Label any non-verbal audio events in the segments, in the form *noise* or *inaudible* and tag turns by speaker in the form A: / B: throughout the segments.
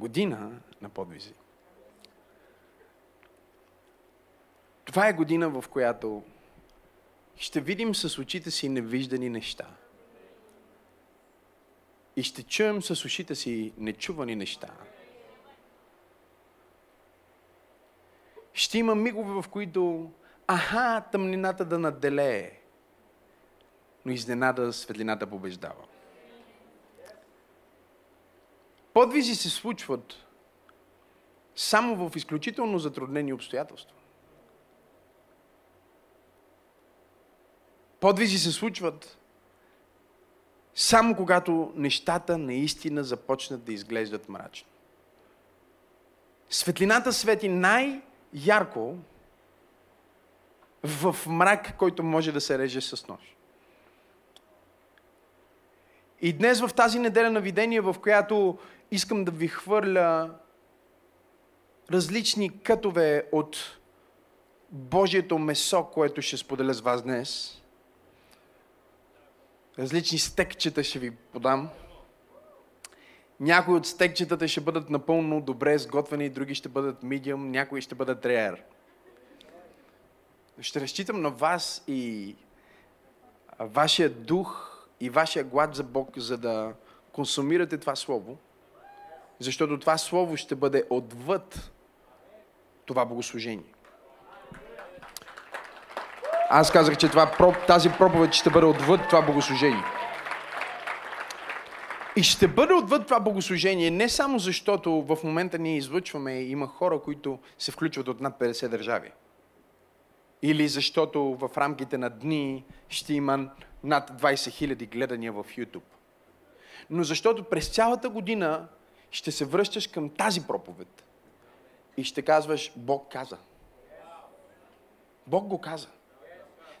A: година на подвизи. Това е година, в която ще видим с очите си невиждани неща. И ще чуем с ушите си нечувани неща. Ще има мигове, в които аха, тъмнината да наделее, но изненада светлината побеждава. Подвизи се случват само в изключително затруднени обстоятелства. Подвизи се случват само когато нещата наистина започнат да изглеждат мрачно. Светлината свети най-ярко в мрак, който може да се реже с нож. И днес в тази неделя на видение, в която искам да ви хвърля различни кътове от Божието месо, което ще споделя с вас днес – Различни стекчета ще ви подам. Някои от стекчетата ще бъдат напълно добре сготвени, други ще бъдат медиум, някои ще бъдат реер. Ще разчитам на вас и вашия дух и вашия глад за Бог, за да консумирате това Слово, защото това Слово ще бъде отвъд това богослужение. Аз казах, че това, тази проповед ще бъде отвъд това богослужение. И ще бъде отвъд това богослужение не само защото в момента ние излъчваме и има хора, които се включват от над 50 държави. Или защото в рамките на дни ще има над 20 000 гледания в YouTube. Но защото през цялата година ще се връщаш към тази проповед и ще казваш, Бог каза. Бог го каза.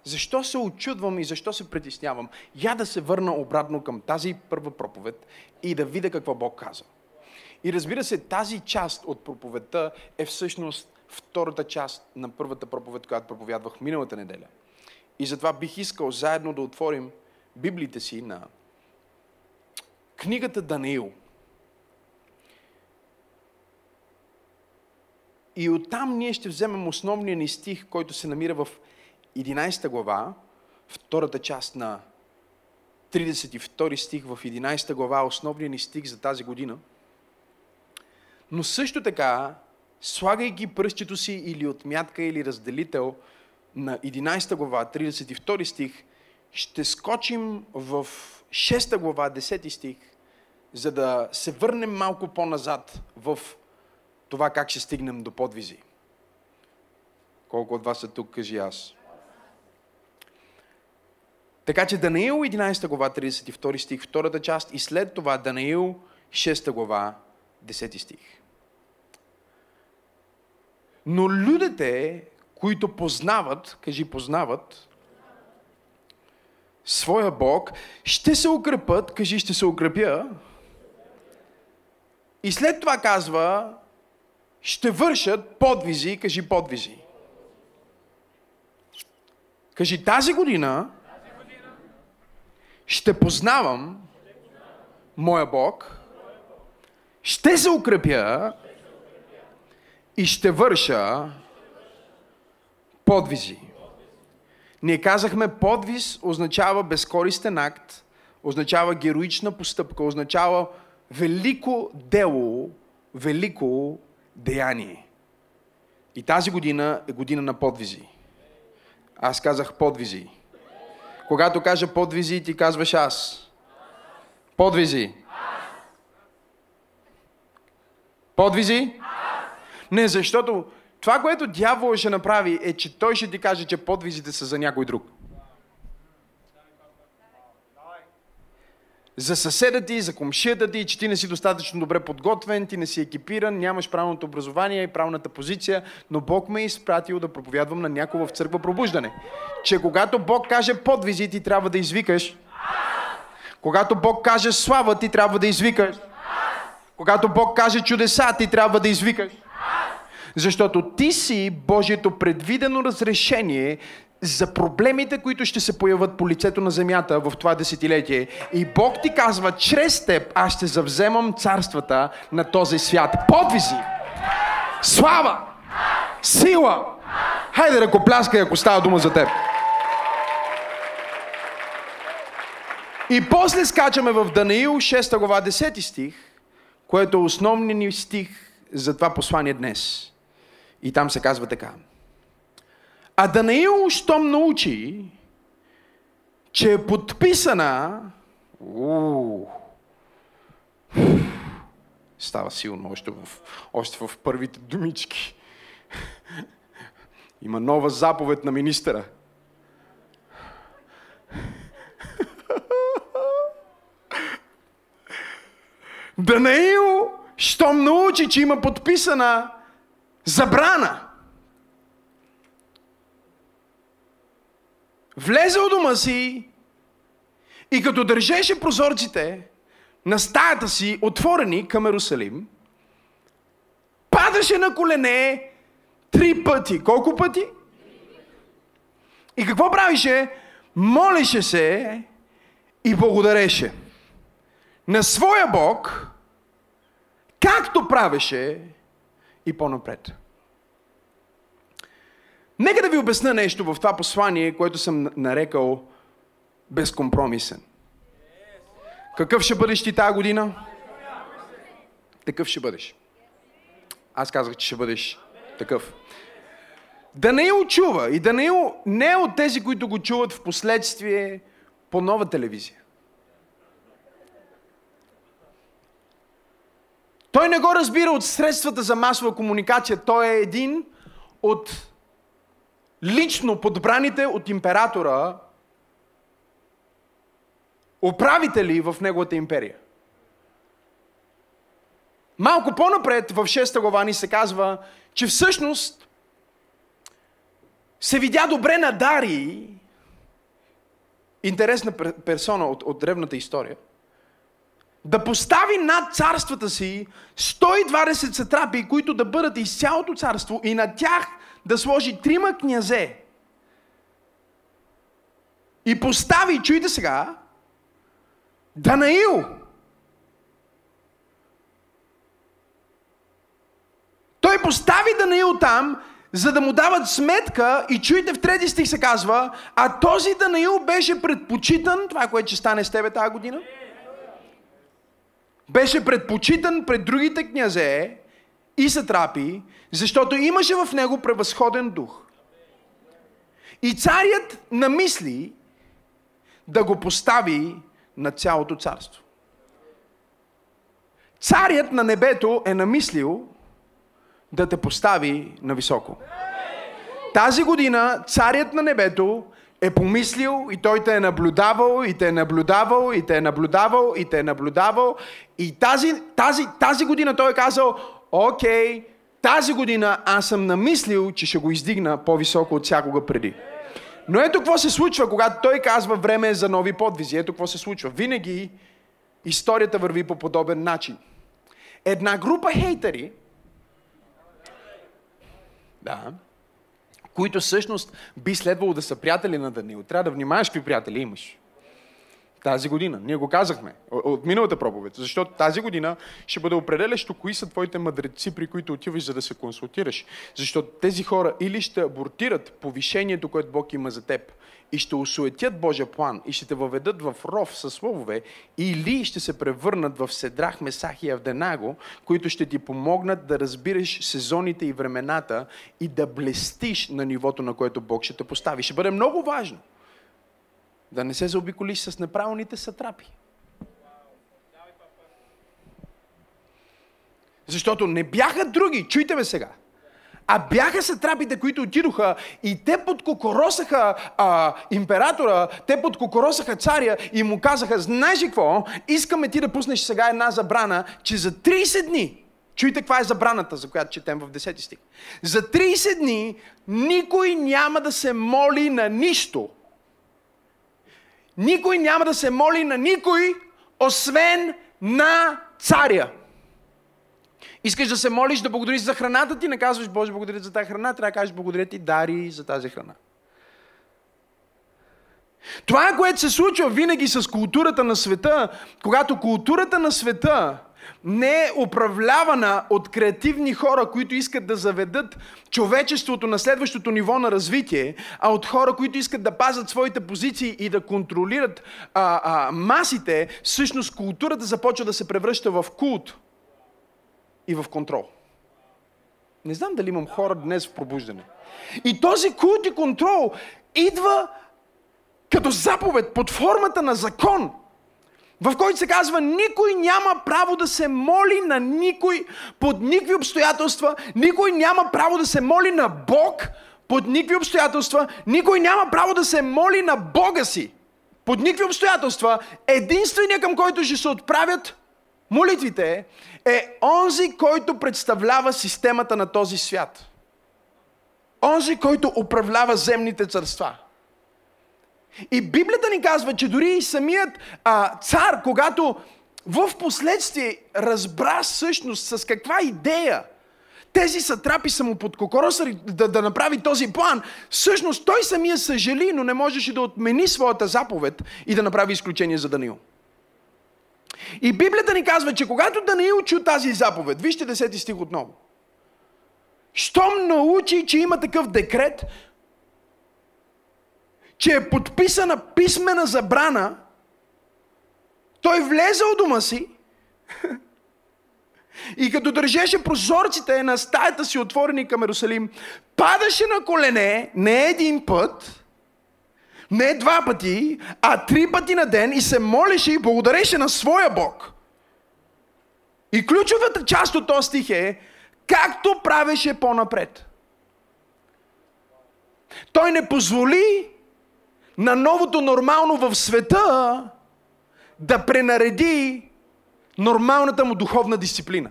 A: Защо се очудвам и защо се притеснявам? Я да се върна обратно към тази първа проповед и да видя какво Бог каза. И разбира се, тази част от проповедта е всъщност втората част на първата проповед, която проповядвах миналата неделя. И затова бих искал заедно да отворим Библиите си на книгата Даниил. И оттам ние ще вземем основния ни стих, който се намира в 11 глава, втората част на 32 стих в 11 глава, основният ни стих за тази година. Но също така, слагайки пръстчето си или отмятка или разделител на 11 глава, 32 стих, ще скочим в 6 глава, 10 стих, за да се върнем малко по-назад в това как ще стигнем до подвизи. Колко от вас са тук, кажи аз. Така че Данаил 11 глава 32 стих, втората част и след това Данаил 6 глава 10 стих. Но людите, които познават, кажи познават, своя Бог, ще се укрепят, кажи ще се укрепя. И след това казва, ще вършат подвизи, кажи подвизи. Кажи тази година ще познавам моя Бог, ще се укрепя и ще върша подвизи. Ние казахме, подвиз означава безкористен акт, означава героична постъпка, означава велико дело, велико деяние. И тази година е година на подвизи. Аз казах подвизи. Когато кажа подвизи, ти казваш аз. Подвизи. Подвизи? Не, защото това, което дявол ще направи, е, че той ще ти каже, че подвизите са за някой друг. За съседа ти, за комшията ти, че ти не си достатъчно добре подготвен, ти не си екипиран, нямаш правилното образование и правилната позиция, но Бог ме е изпратил да проповядвам на някого в църква пробуждане. Че когато Бог каже подвизи, ти трябва да извикаш. Когато Бог каже слава, ти трябва да извикаш. Когато Бог каже чудеса, ти трябва да извикаш. Защото ти си Божието предвидено разрешение за проблемите, които ще се появят по лицето на земята в това десетилетие. И Бог ти казва, чрез теб аз ще завземам царствата на този свят. Подвизи! Слава! Сила! Хайде ръкопляскай, ако става дума за теб. И после скачаме в Данаил 6 глава 10 стих, което е основният ни стих за това послание днес. И там се казва така. А Данаил, щом научи, че е подписана уу, става силно още в, още в първите думички. Има нова заповед на министъра. Данаил, щом научи, че има подписана забрана. Влезе у дома си и като държеше прозорците на стаята си, отворени към Ерусалим, падаше на колене три пъти. Колко пъти? И какво правише? Молеше се и благодареше на своя Бог, както правеше и по-напред. Нека да ви обясна нещо в това послание, което съм нарекал безкомпромисен. Какъв ще бъдеш ти тази година? Такъв ще бъдеш. Аз казах, че ще бъдеш такъв. Данаил чува и Данаил не е от тези, които го чуват в последствие по нова телевизия. Той не го разбира от средствата за масова комуникация. Той е един от лично подбраните от императора управители в неговата империя. Малко по-напред в 6 глава ни се казва, че всъщност се видя добре на Дари, интересна персона от, от древната история, да постави над царствата си 120 сатрапи, които да бъдат из цялото царство и на тях да сложи трима князе. И постави, чуйте сега, Данаил. Той постави Данаил там, за да му дават сметка и чуйте в трети стих се казва, а този Данаил беше предпочитан, това което ще стане с тебе тази година, беше предпочитан пред другите князе и сатрапи, защото имаше в него превъзходен дух. И царят намисли да го постави на цялото царство. Царят на небето е намислил да те постави на високо. Тази година царят на небето е помислил и той те е наблюдавал, и те е наблюдавал, и те е наблюдавал, и те е наблюдавал. И тази, тази, тази година той е казал, окей, тази година аз съм намислил, че ще го издигна по-високо от всякога преди. Но ето какво се случва, когато той казва време е за нови подвизи. Ето какво се случва. Винаги историята върви по подобен начин. Една група хейтери, да, които всъщност би следвало да са приятели на Даниил. Трябва да внимаваш какви приятели имаш тази година. Ние го казахме от миналата проповед, защото тази година ще бъде определящо кои са твоите мъдреци, при които отиваш за да се консултираш. Защото тези хора или ще абортират повишението, което Бог има за теб, и ще осуетят Божия план, и ще те въведат в ров със словове, или ще се превърнат в Седрах, Месах и Авденаго, които ще ти помогнат да разбираш сезоните и времената и да блестиш на нивото, на което Бог ще те постави. Ще бъде много важно. Да не се заобиколиш с неправилните сатрапи. Защото не бяха други, чуйте ме сега, а бяха сатрапите, които отидоха и те подкокоросаха а, императора, те подкокоросаха царя и му казаха, знаеш ли какво, искаме ти да пуснеш сега една забрана, че за 30 дни, чуйте каква е забраната, за която четем в 10 стих, за 30 дни никой няма да се моли на нищо, никой няма да се моли на никой, освен на царя. Искаш да се молиш, да благодариш за храната ти, не казваш, Боже, благодаря за тази храна, трябва да кажеш, благодаря ти, Дари, за тази храна. Това което се случва винаги с културата на света, когато културата на света не е управлявана от креативни хора, които искат да заведат човечеството на следващото ниво на развитие, а от хора, които искат да пазят своите позиции и да контролират а, а, масите, всъщност културата започва да се превръща в култ и в контрол. Не знам дали имам хора днес в пробуждане. И този култ и контрол идва като заповед под формата на закон, в който се казва, никой няма право да се моли на никой под никакви обстоятелства, никой няма право да се моли на Бог под никакви обстоятелства, никой няма право да се моли на Бога си под никакви обстоятелства. Единственият към който ще се отправят молитвите е онзи, който представлява системата на този свят. Онзи, който управлява земните царства. И Библията ни казва, че дори и самият а, цар, когато в последствие разбра всъщност с каква идея тези сатрапи са му подкокоросали да, да направи този план, всъщност той самия съжали, но не можеше да отмени своята заповед и да направи изключение за Даниил. И Библията ни казва, че когато Даниил чу тази заповед, вижте 10 стих отново. Щом научи, че има такъв декрет, че е подписана писмена забрана, той влезе от дома си и като държеше прозорците на стаята си отворени към Иерусалим, падаше на колене не един път, не два пъти, а три пъти на ден и се молеше и благодареше на своя Бог. И ключовата част от този стих е, както правеше по-напред. Той не позволи на новото нормално в света да пренареди нормалната му духовна дисциплина.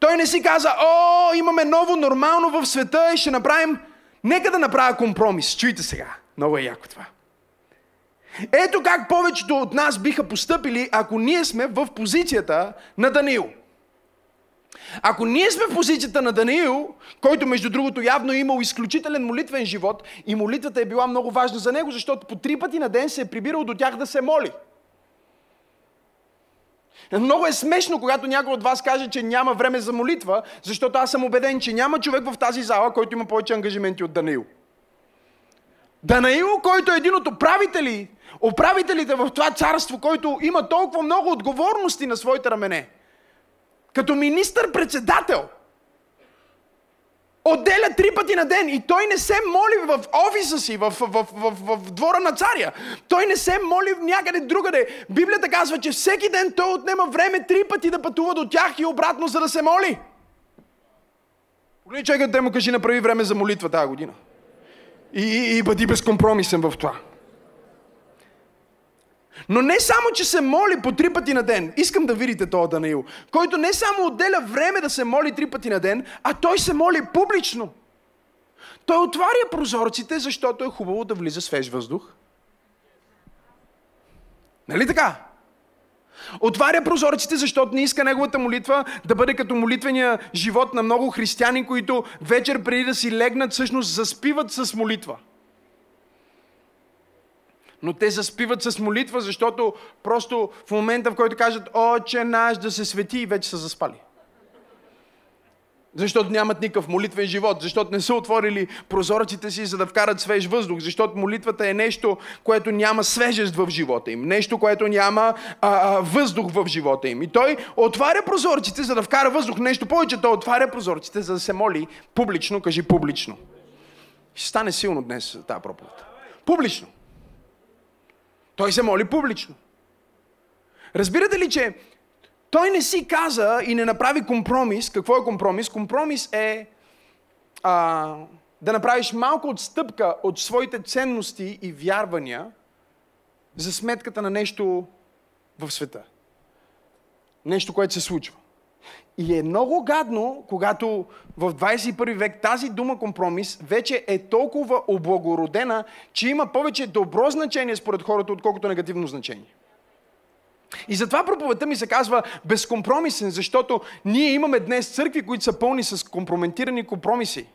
A: Той не си каза, о, имаме ново нормално в света и ще направим, нека да направя компромис. Чуйте сега, много е яко това. Ето как повечето от нас биха поступили, ако ние сме в позицията на Даниил – ако ние сме в позицията на Даниил, който между другото явно е имал изключителен молитвен живот и молитвата е била много важна за него, защото по три пъти на ден се е прибирал до тях да се моли. Много е смешно, когато някой от вас каже, че няма време за молитва, защото аз съм убеден, че няма човек в тази зала, който има повече ангажименти от Даниил. Данаил, който е един от управители, управителите в това царство, който има толкова много отговорности на своите рамене – като министър-председател, отделя три пъти на ден и той не се моли в офиса си, в, в, в, в, двора на царя. Той не се моли някъде другаде. Библията казва, че всеки ден той отнема време три пъти да пътува до тях и обратно, за да се моли. Погледни човекът да му кажи, направи време за молитва тази година. И, и, и бъди безкомпромисен в това. Но не само, че се моли по три пъти на ден, искам да видите този Данаил, който не само отделя време да се моли три пъти на ден, а той се моли публично. Той отваря прозорците, защото е хубаво да влиза свеж въздух. Нали така? Отваря прозорците, защото не иска неговата молитва да бъде като молитвения живот на много християни, които вечер преди да си легнат, всъщност заспиват с молитва но те заспиват с молитва, защото просто в момента, в който кажат Отче наш да се свети, вече са заспали. Защото нямат никакъв молитвен живот, защото не са отворили прозорците си, за да вкарат свеж въздух, защото молитвата е нещо, което няма свежест в живота им, нещо, което няма а, а, въздух в живота им. И той отваря прозорците, за да вкара въздух, нещо повече, той отваря прозорците, за да се моли публично, кажи публично. Ще стане силно днес тази проповед. Публично. Той се моли публично. Разбирате ли, че той не си каза и не направи компромис. Какво е компромис? Компромис е а, да направиш малко отстъпка от своите ценности и вярвания за сметката на нещо в света. Нещо, което се случва. И е много гадно, когато в 21 век тази дума компромис вече е толкова облагородена, че има повече добро значение според хората, отколкото негативно значение. И затова проповедта ми се казва безкомпромисен, защото ние имаме днес църкви, които са пълни с компрометирани компромиси.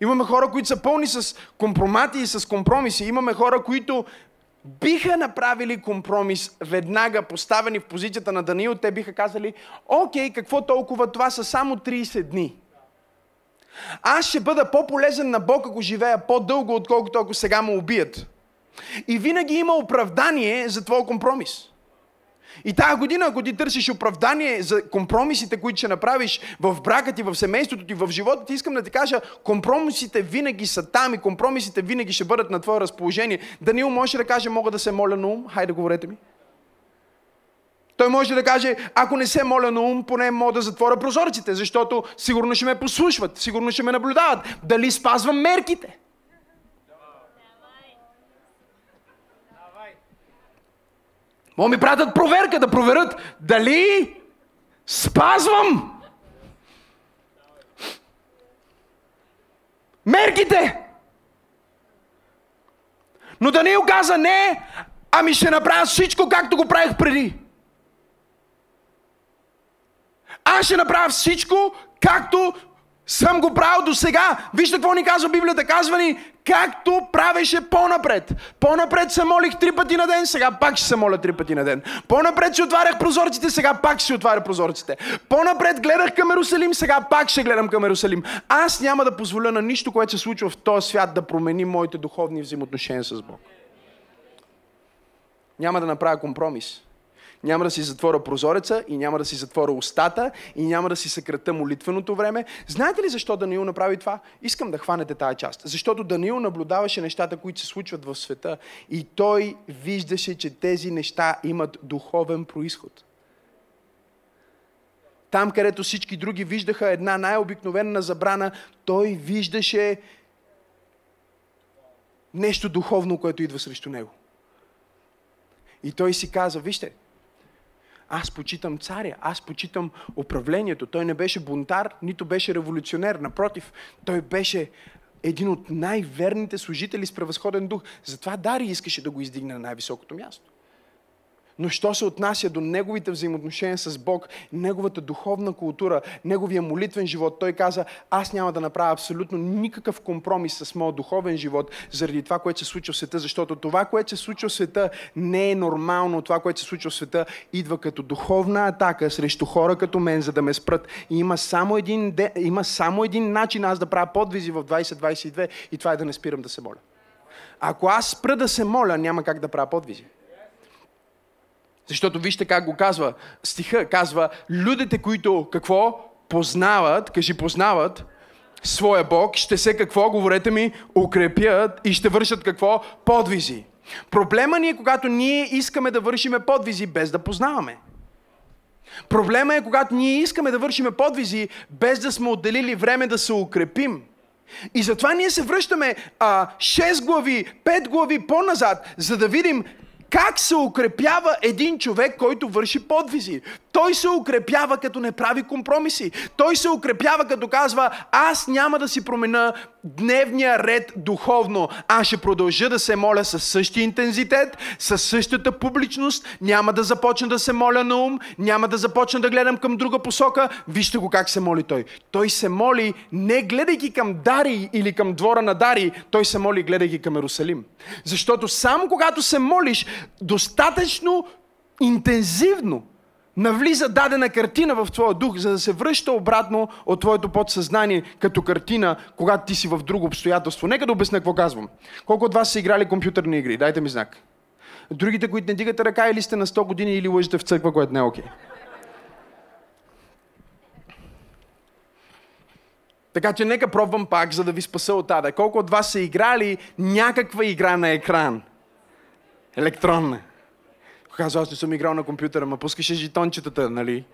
A: Имаме хора, които са пълни с компромати и с компромиси. Имаме хора, които биха направили компромис веднага, поставени в позицията на Даниил. Те биха казали, окей, какво толкова, това са само 30 дни. Аз ще бъда по-полезен на Бог, ако живея по-дълго, отколкото ако сега му убият. И винаги има оправдание за твой компромис. И тази година, ако ти търсиш оправдание за компромисите, които ще направиш в брака ти, в семейството ти, в живота ти, искам да ти кажа, компромисите винаги са там и компромисите винаги ще бъдат на твое разположение. Даниил може да каже, мога да се моля на ум. Хайде, говорете ми. Той може да каже, ако не се моля на ум, поне мога да затворя прозорците, защото сигурно ще ме послушват, сигурно ще ме наблюдават. Дали спазвам мерките? Мога ми пратят проверка да проверят дали спазвам мерките. Но Даниил каза не, ами ще направя всичко както го правих преди. Аз ще направя всичко както съм го правил до сега. Вижте какво ни казва Библията. Казва ни, както правеше по-напред. По-напред се молих три пъти на ден, сега пак ще се моля три пъти на ден. По-напред си отварях прозорците, сега пак ще отваря прозорците. По-напред гледах към Ерусалим, сега пак ще гледам към Ерусалим. Аз няма да позволя на нищо, което се случва в този свят, да промени моите духовни взаимоотношения с Бог. Няма да направя компромис. Няма да си затворя прозореца и няма да си затворя устата и няма да си съкрата молитвеното време. Знаете ли защо Даниил направи това? Искам да хванете тази част. Защото Даниил наблюдаваше нещата, които се случват в света и той виждаше, че тези неща имат духовен происход. Там, където всички други виждаха една най-обикновена забрана, той виждаше нещо духовно, което идва срещу него. И той си каза, вижте, аз почитам царя, аз почитам управлението. Той не беше бунтар, нито беше революционер. Напротив, той беше един от най-верните служители с превъзходен дух. Затова Дари искаше да го издигне на най-високото място. Но що се отнася до неговите взаимоотношения с Бог, неговата духовна култура, неговия молитвен живот, той каза, аз няма да направя абсолютно никакъв компромис с моят духовен живот заради това, което се случва в света, защото това, което се случва в света, не е нормално. Това, което се случва в света, идва като духовна атака срещу хора като мен, за да ме спрат. И има само един, има само един начин аз да правя подвизи в 2022 и това е да не спирам да се моля. Ако аз спра да се моля, няма как да правя подвизи. Защото вижте как го казва. Стиха казва, людите, които какво? Познават, кажи познават, своя Бог, ще се какво, говорете ми, укрепят и ще вършат какво? Подвизи. Проблема ни е, когато ние искаме да вършиме подвизи без да познаваме. Проблема е, когато ние искаме да вършиме подвизи без да сме отделили време да се укрепим. И затова ние се връщаме а, 6 глави, 5 глави по-назад, за да видим как се укрепява един човек, който върши подвизи? Той се укрепява като не прави компромиси. Той се укрепява като казва, аз няма да си променя дневния ред духовно. Аз ще продължа да се моля със същия интензитет, със същата публичност. Няма да започна да се моля на ум, няма да започна да гледам към друга посока. Вижте го как се моли той. Той се моли не гледайки към Дари или към двора на Дари, той се моли гледайки към Ерусалим. Защото само когато се молиш достатъчно интензивно, навлиза дадена картина в твоя дух, за да се връща обратно от твоето подсъзнание като картина, когато ти си в друго обстоятелство. Нека да обясня какво казвам. Колко от вас са играли компютърни игри? Дайте ми знак. Другите, които не дигате ръка, или сте на 100 години, или лъжете в църква, което не е окей. Така че нека пробвам пак, за да ви спаса от тада. Колко от вас са играли някаква игра на екран? Електронна. Казва, аз не съм играл на компютъра, ма пускаше жетончетата, нали?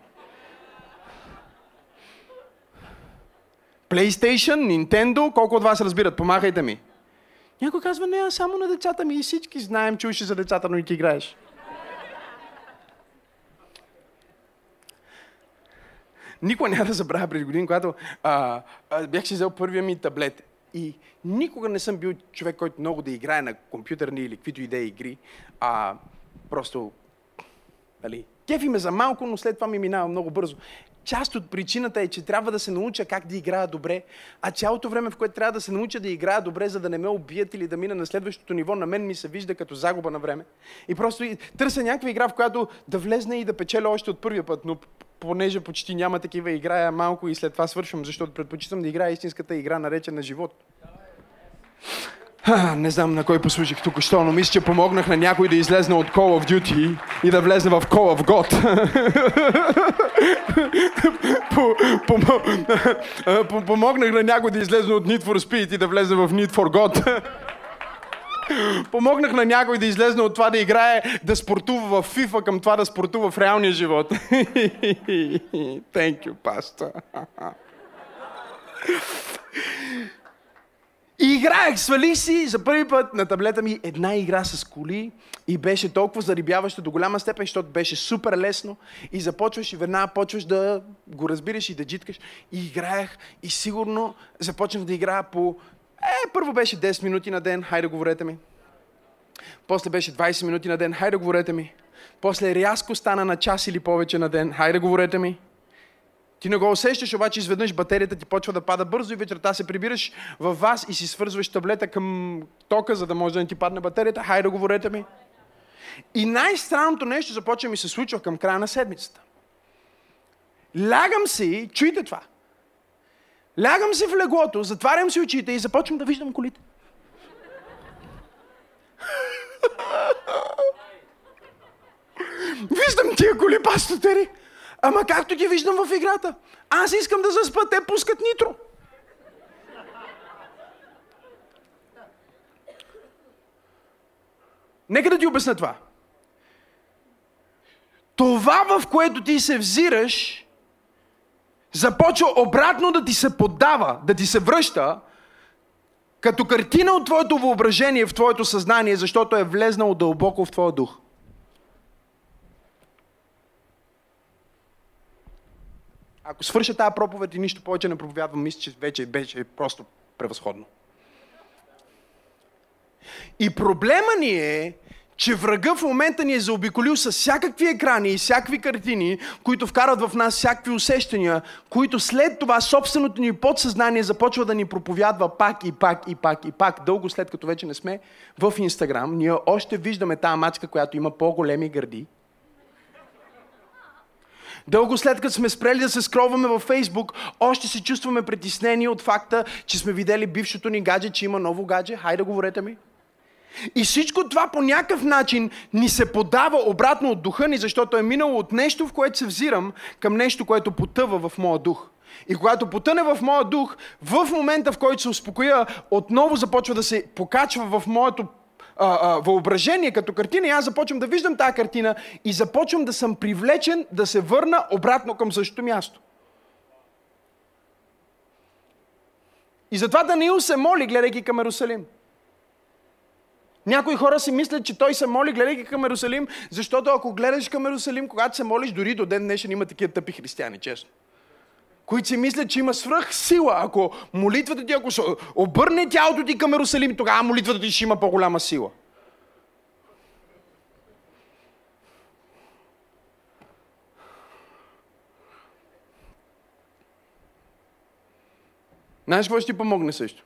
A: PlayStation, Nintendo, колко от вас разбират? Помахайте ми. Някой казва, не, само на децата ми и всички знаем, че за децата, но и ти играеш. Никога няма да забравя преди години, когато а, а, бях си взел първия ми таблет. И никога не съм бил човек, който много да играе на компютърни или каквито идеи игри. А, просто, нали, Кефи ме за малко, но след това ми минава много бързо. Част от причината е, че трябва да се науча как да играя добре, а цялото време, в което трябва да се науча да играя добре, за да не ме убият или да мина на следващото ниво, на мен ми се вижда като загуба на време. И просто търся някаква игра, в която да влезне и да печеля още от първия път, но понеже почти няма такива, играя малко и след това свършвам, защото предпочитам да играя истинската игра, наречена живот. Не знам на кой послужих тук що, но мисля, че помогнах на някой да излезне от Call of Duty и да влезне в Call of God. *laughs* *laughs* помогнах на някой да излезне от Need for Speed и да влезе в Need for God. *laughs* Помогнах на някой да излезне от това да играе, да спортува в FIFA към това да спортува в реалния живот. Thank you, паста. И играех, свалих си за първи път на таблета ми една игра с коли и беше толкова зарибяваща до голяма степен, защото беше супер лесно и започваш и веднага почваш да го разбираш и да джиткаш. И играех и сигурно започнах да играя по... Е, първо беше 10 минути на ден, хайде говорете ми. После беше 20 минути на ден, хайде говорете ми. После рязко стана на час или повече на ден, хайде говорете ми. Ти не го усещаш, обаче изведнъж батерията ти почва да пада бързо и вечерта се прибираш във вас и си свързваш таблета към тока, за да може да не ти падне батерията. Хайде, говорете ми. И най-странното нещо започва ми се случва към края на седмицата. Лягам си, чуйте това. Лягам си в леглото, затварям си очите и започвам да виждам колите. *laughs* Виждам тия коли, пастотери. Ама както ги виждам в играта. Аз искам да заспа, те пускат нитро. Нека да ти обясня това. Това, в което ти се взираш, започва обратно да ти се поддава, да ти се връща, като картина от твоето въображение в твоето съзнание, защото е влезнало дълбоко в твоя дух. Ако свърша тази проповед и нищо повече не проповядвам, мисля, че вече беше просто превъзходно. И проблема ни е, че врага в момента ни е заобиколил с всякакви екрани и всякакви картини, които вкарат в нас всякакви усещания, които след това собственото ни подсъзнание започва да ни проповядва пак и пак и пак и пак. Дълго след като вече не сме в Инстаграм, ние още виждаме тази мачка, която има по-големи гърди Дълго след като сме спрели да се скроваме във Фейсбук, още се чувстваме притеснени от факта, че сме видели бившото ни гадже, че има ново гадже. Хайде, говорете ми. И всичко това по някакъв начин ни се подава обратно от духа ни, защото е минало от нещо, в което се взирам, към нещо, което потъва в моя дух. И когато потъне в моя дух, в момента, в който се успокоя, отново започва да се покачва в моето а, а, въображение, като картина, и аз започвам да виждам тази картина и започвам да съм привлечен да се върна обратно към същото място. И затова Даниил се моли, гледайки към Ерусалим. Някои хора си мислят, че той се моли, гледайки към Ерусалим, защото ако гледаш към Ерусалим, когато се молиш, дори до ден днешен има такива тъпи християни, честно които си мислят, че има свръх сила. Ако молитвата ти, ако обърне тялото ти към Иерусалим, тогава молитвата ти ще има по-голяма сила. Знаеш какво ще ти помогне също?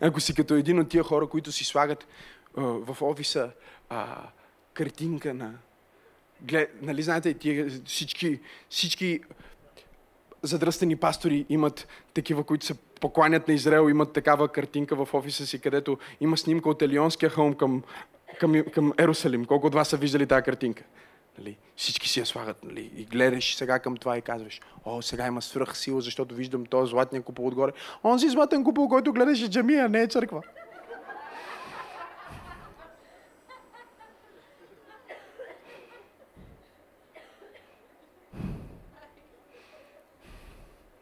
A: Ако си като един от тия хора, които си слагат в офиса а, картинка на... Глед, нали знаете, тия, всички, всички задръстени пастори имат такива, които се покланят на Израел, имат такава картинка в офиса си, където има снимка от Елионския хълм към, към, към Ерусалим. Колко от вас са виждали тази картинка? Нали? Всички си я слагат. Нали? И гледаш сега към това и казваш, о, сега има свръх сила, защото виждам този златния купол отгоре. Онзи златен купол, който гледаш е джамия, не е църква.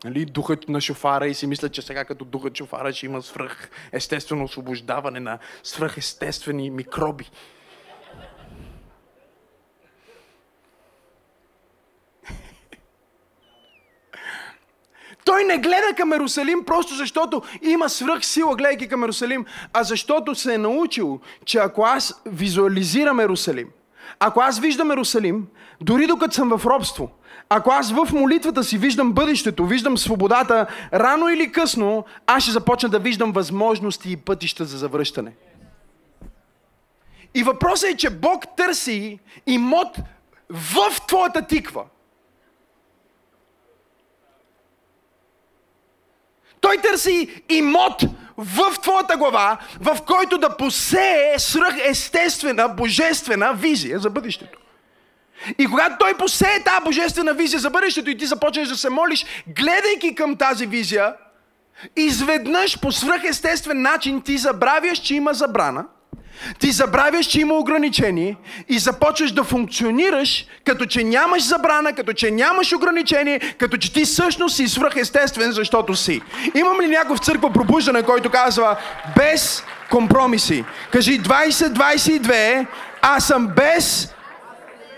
A: Нали, духът на шофара и си мисля, че сега като духът шофара ще има свръх естествено освобождаване на свръхестествени микроби. той не гледа към Ерусалим просто защото има свръх сила, гледайки към Ерусалим, а защото се е научил, че ако аз визуализирам Ерусалим, ако аз виждам Ерусалим, дори докато съм в робство, ако аз в молитвата си виждам бъдещето, виждам свободата, рано или късно, аз ще започна да виждам възможности и пътища за завръщане. И въпросът е, че Бог търси имот в твоята тиква. Той търси имот в твоята глава, в който да посее свръхестествена, божествена визия за бъдещето. И когато той посее тази божествена визия за бъдещето и ти започнеш да се молиш, гледайки към тази визия, изведнъж по свръхестествен начин ти забравяш, че има забрана – ти забравяш, че има ограничение и започваш да функционираш, като че нямаш забрана, като че нямаш ограничение, като че ти всъщност си свръхестествен, защото си. Имам ли някой в църква пробуждане, който казва без компромиси? Кажи 2022, аз съм без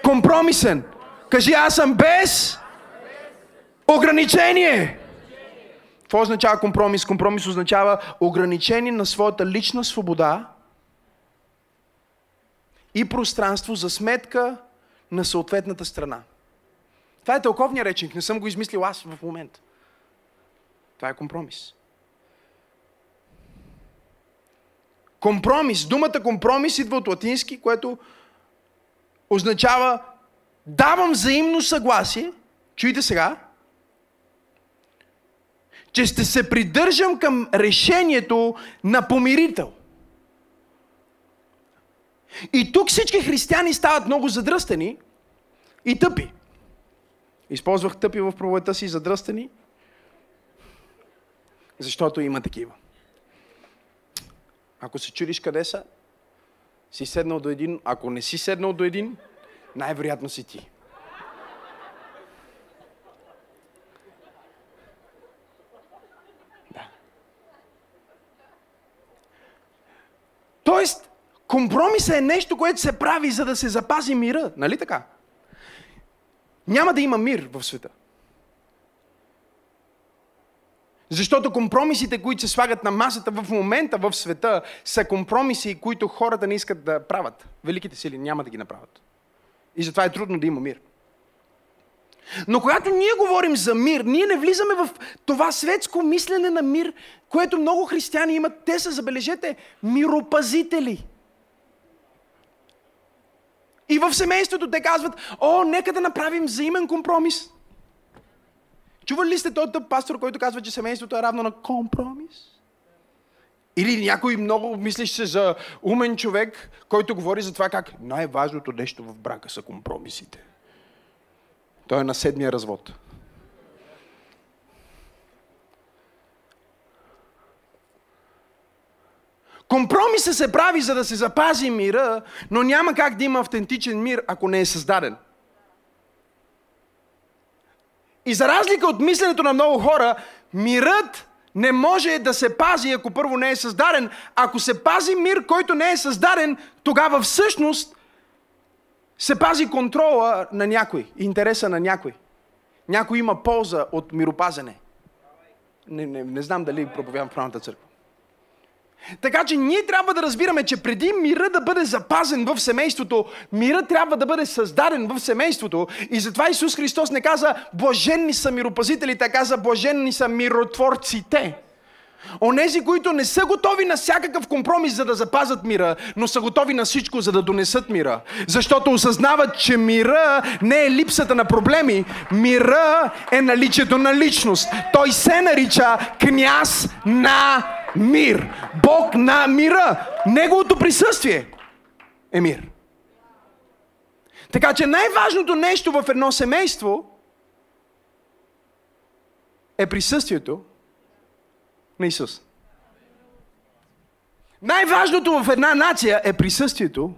A: компромисен. Кажи аз съм без ограничение. Какво означава компромис? Компромис означава ограничение на своята лична свобода – и пространство за сметка на съответната страна. Това е тълковния речник, не съм го измислил аз в момента. Това е компромис. Компромис. Думата компромис идва от латински, което означава давам взаимно съгласие. Чуйте сега. Че ще се придържам към решението на помирител. И тук всички християни стават много задръстени и тъпи. Използвах тъпи в проповедта си задръстени, защото има такива. Ако се чудиш къде са, си седнал до един, ако не си седнал до един, най-вероятно си ти. Да. Тоест, Компромисът е нещо, което се прави, за да се запази мира. Нали така? Няма да има мир в света. Защото компромисите, които се слагат на масата в момента в света, са компромиси, които хората не искат да правят. Великите сили няма да ги направят. И затова е трудно да има мир. Но когато ние говорим за мир, ние не влизаме в това светско мислене на мир, което много християни имат. Те са, забележете, миропазители. И в семейството те казват, о, нека да направим взаимен компромис. Чували ли сте този тъп пастор, който казва, че семейството е равно на компромис? Или някой много мислиш се за умен човек, който говори за това как най-важното нещо в брака са компромисите. Той е на седмия развод. Компромиса се прави, за да се запази мира, но няма как да има автентичен мир, ако не е създаден. И за разлика от мисленето на много хора, мирът не може да се пази, ако първо не е създаден. Ако се пази мир, който не е създаден, тогава всъщност се пази контрола на някой, интереса на някой. Някой има полза от миропазене. Не, не, не знам дали проповядам в правната църква. Така че ние трябва да разбираме, че преди мира да бъде запазен в семейството, мира трябва да бъде създаден в семейството. И затова Исус Христос не каза блаженни са миропазителите, а каза блаженни са миротворците. Онези, които не са готови на всякакъв компромис, за да запазят мира, но са готови на всичко, за да донесат мира. Защото осъзнават, че мира не е липсата на проблеми, мира е наличието на личност. Той се нарича княз на мир. Бог на мира. Неговото присъствие е мир. Така че най-важното нещо в едно семейство е присъствието на Исус. Най-важното в една нация е присъствието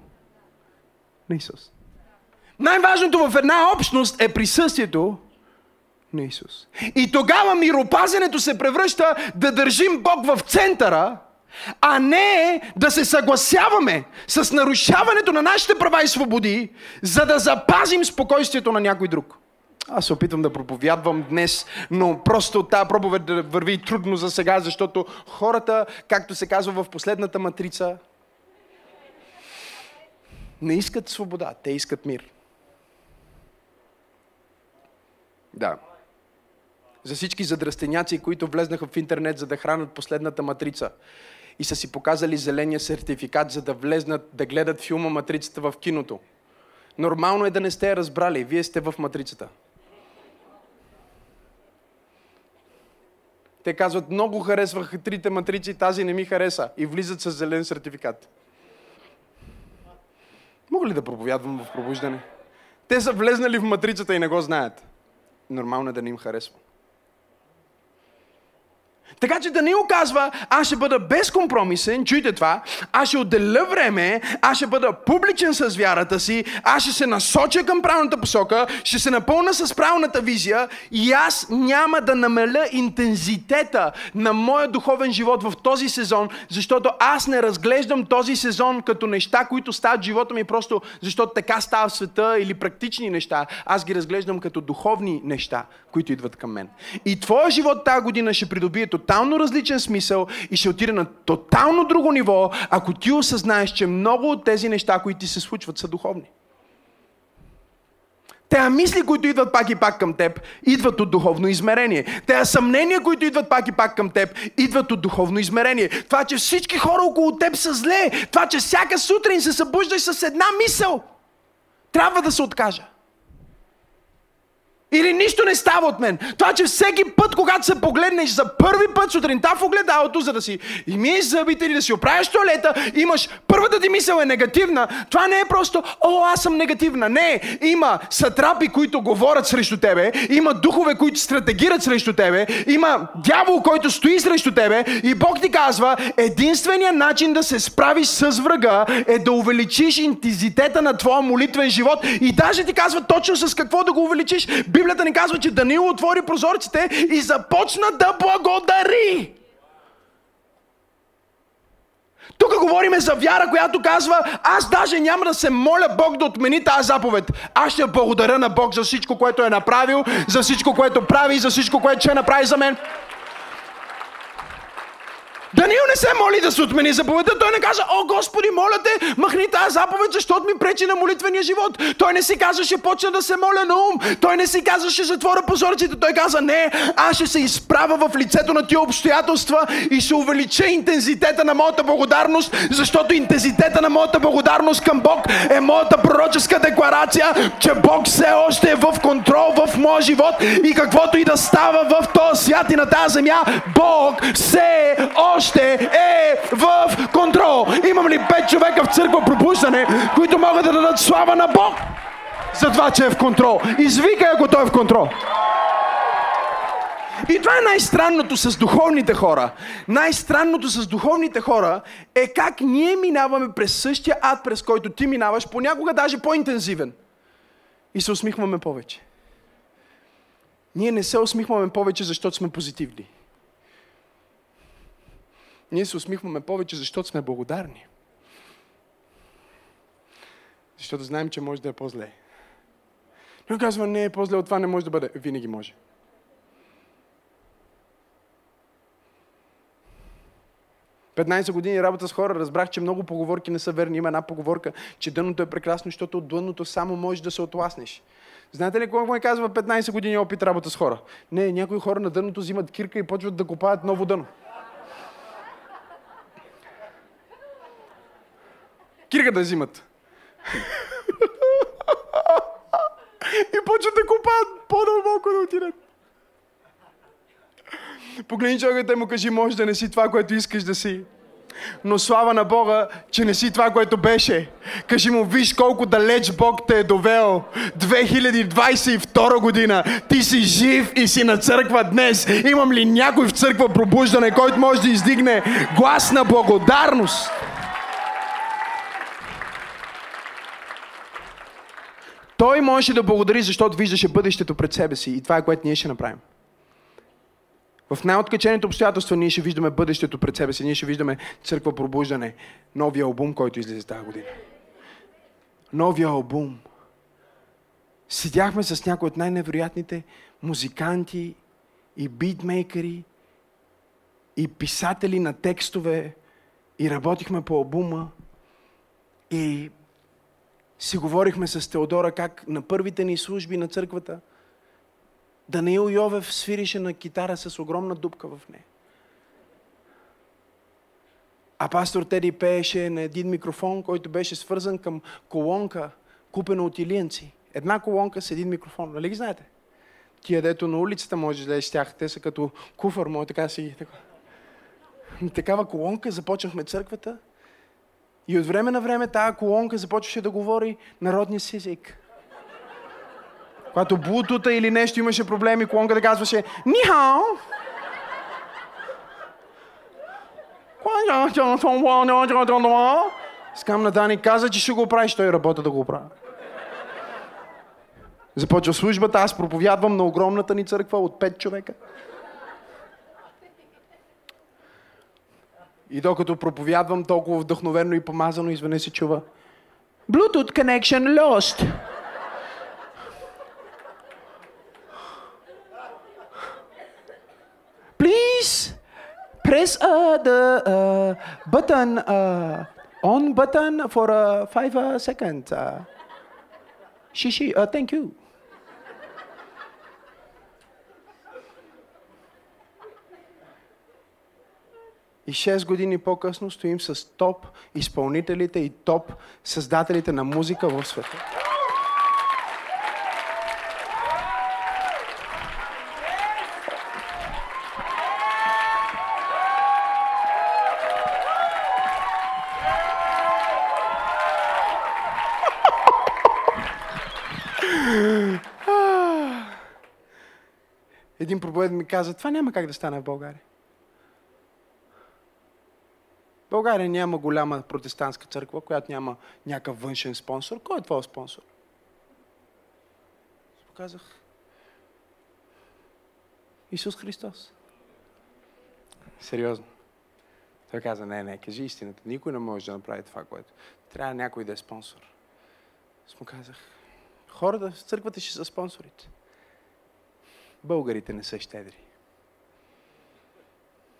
A: на Исус. Най-важното в една общност е присъствието на Исус. И тогава миропазенето се превръща да държим Бог в центъра, а не да се съгласяваме с нарушаването на нашите права и свободи, за да запазим спокойствието на някой друг. Аз се опитвам да проповядвам днес, но просто тази проповед да върви трудно за сега, защото хората, както се казва в последната матрица, не искат свобода, те искат мир. Да. За всички задрастеняци, които влезнаха в интернет, за да хранат последната матрица и са си показали зеления сертификат, за да влезнат да гледат филма Матрицата в киното. Нормално е да не сте разбрали. Вие сте в матрицата. Те казват, много харесваха трите матрици, тази не ми хареса. И влизат с зелен сертификат. Мога ли да проповядвам в пробуждане? Те са влезнали в матрицата и не го знаят. Нормално е да не им харесва. Така че да не оказва, аз ще бъда безкомпромисен, чуйте това, аз ще отделя време, аз ще бъда публичен с вярата си, аз ще се насоча към правилната посока, ще се напълна с правилната визия и аз няма да намаля интензитета на моя духовен живот в този сезон, защото аз не разглеждам този сезон като неща, които стават живота ми просто защото така става в света или практични неща. Аз ги разглеждам като духовни неща, които идват към мен. И твоя живот тази година ще придобие тотално различен смисъл и ще отиде на тотално друго ниво, ако ти осъзнаеш, че много от тези неща, които ти се случват, са духовни. Те мисли, които идват пак и пак към теб, идват от духовно измерение. Те съмнения, които идват пак и пак към теб, идват от духовно измерение. Това, че всички хора около теб са зле, това, че всяка сутрин се събуждаш с една мисъл, трябва да се откажа. Или нищо не става от мен. Това, че всеки път, когато се погледнеш за първи път сутринта в огледалото, за да си и миеш зъбите или да си оправиш туалета, имаш първата ти мисъл е негативна. Това не е просто, о, аз съм негативна. Не, има сатрапи, които говорят срещу тебе, има духове, които стратегират срещу тебе, има дявол, който стои срещу тебе и Бог ти казва, единственият начин да се справиш с врага е да увеличиш интензитета на твоя молитвен живот и даже ти казва точно с какво да го увеличиш. Библията ни казва, че Даниил отвори прозорците и започна да благодари. Тук говориме за вяра, която казва, аз даже няма да се моля Бог да отмени тази заповед. Аз ще благодаря на Бог за всичко, което е направил, за всичко, което прави, за всичко, което ще направи за мен. Даниил не се моли да се отмени заповедта. Той не каза, о Господи, моля те, махни тази заповед, защото ми пречи на молитвения живот. Той не си казваше, почна да се моля на ум. Той не си казваше, затворя позорците. Той каза, не, аз ще се изправя в лицето на тия обстоятелства и ще увелича интензитета на моята благодарност, защото интензитета на моята благодарност към Бог е моята пророческа декларация, че Бог все още е в контрол в моя живот и каквото и да става в този свят и на тази земя, Бог все още още е в контрол. Имам ли пет човека в църква пробуждане, които могат да дадат слава на Бог за това, че е в контрол? Извикай, ако той е в контрол. И това е най-странното с духовните хора. Най-странното с духовните хора е как ние минаваме през същия ад, през който ти минаваш, понякога даже по-интензивен. И се усмихваме повече. Ние не се усмихваме повече, защото сме позитивни. Ние се усмихваме повече, защото сме благодарни. Защото знаем, че може да е по-зле. Но казва, не, е по-зле от това не може да бъде. Винаги може. Петнайсет години работа с хора, разбрах, че много поговорки не са верни. Има една поговорка, че дъното е прекрасно, защото от дъното само можеш да се отласнеш. Знаете ли какво ми казва 15 години опит работа с хора? Не, някои хора на дъното взимат кирка и почват да копаят ново дъно. Кирка да взимат. И почват да купаят по-дълбоко да отидат. Погледни човекът и му кажи, може да не си това, което искаш да си. Но слава на Бога, че не си това, което беше. Кажи му, виж колко далеч Бог те е довел. 2022 година. Ти си жив и си на църква днес. Имам ли някой в църква пробуждане, който може да издигне глас на благодарност? Той можеше да благодари, защото виждаше бъдещето пред себе си. И това е което ние ще направим. В най-откачените обстоятелства ние ще виждаме бъдещето пред себе си. Ние ще виждаме църква пробуждане. Новия албум, който излезе тази година. Новия албум. Седяхме с някои от най-невероятните музиканти и битмейкери и писатели на текстове и работихме по албума и си говорихме с Теодора как на първите ни служби на църквата Даниил Йовев свирише на китара с огромна дупка в нея. А пастор Теди пееше на един микрофон, който беше свързан към колонка, купена от илиенци. Една колонка с един микрофон. Нали ги знаете? Тия, дето на улицата можеш да с тях. Те са като куфър, може така си. Така. Такава колонка започнахме църквата. И от време на време тази колонка започваше да говори народния си език. Когато блутута или нещо имаше проблеми, колонка да казваше Нихао! Скам на Дани каза, че ще го правиш, той работа да го прави. Започва службата, аз проповядвам на огромната ни църква от пет човека. И докато проповядвам толкова вдъхновено и помазано, извън се чува Bluetooth connection lost. Please press uh, the uh, button, uh, on button for uh, five uh, seconds. Uh, shishi, uh, thank you. И 6 години по-късно стоим с топ изпълнителите и топ създателите на музика в света. *laughs* Един проповед ми каза, това няма как да стане в България. България няма голяма протестантска църква, която няма някакъв външен спонсор. Кой е твой спонсор? Показах. Исус Христос. Сериозно. Той каза, не, не, кажи истината. Никой не може да направи това, което. Трябва някой да е спонсор. Аз му казах, хората църквата ще са спонсорите. Българите не са щедри.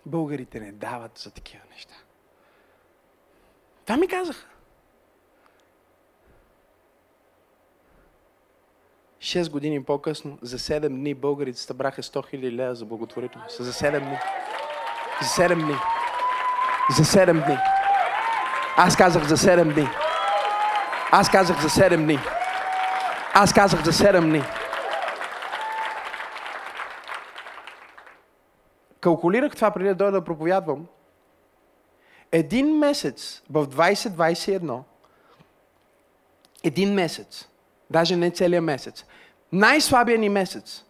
A: Българите не дават за такива неща. Това ми казаха. Шест години по-късно, за 7 дни българите събраха 100 000 лева за благотворителност. За 7 дни. За 7 дни. За 7 дни. Аз казах за 7 дни. Аз казах за 7 дни. Аз казах за 7 дни. Калкулирах това преди да дойда да проповядвам един месец в 2021, един месец, даже не целият месец, най-слабия ни месец,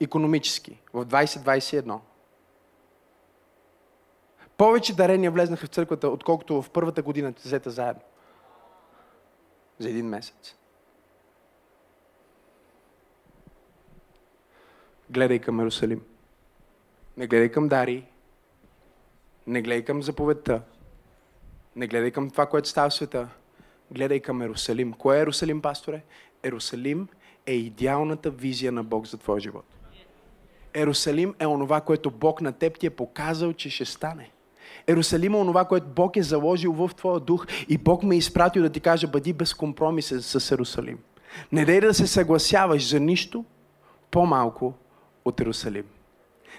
A: економически, в 2021, повече дарения влезнаха в църквата, отколкото в първата година взета заедно. За един месец. Гледай към Иерусалим. Не гледай към Дари, не гледай към заповедта. Не гледай към това, което става в света. Гледай към Ерусалим. Кое е Ерусалим, пасторе? Ерусалим е идеалната визия на Бог за твоя живот. Ерусалим е онова, което Бог на теб ти е показал, че ще стане. Ерусалим е онова, което Бог е заложил в твоя дух и Бог ме е изпратил да ти каже, бъди безкомпромисен с Ерусалим. Не дай да се съгласяваш за нищо по-малко от Ерусалим.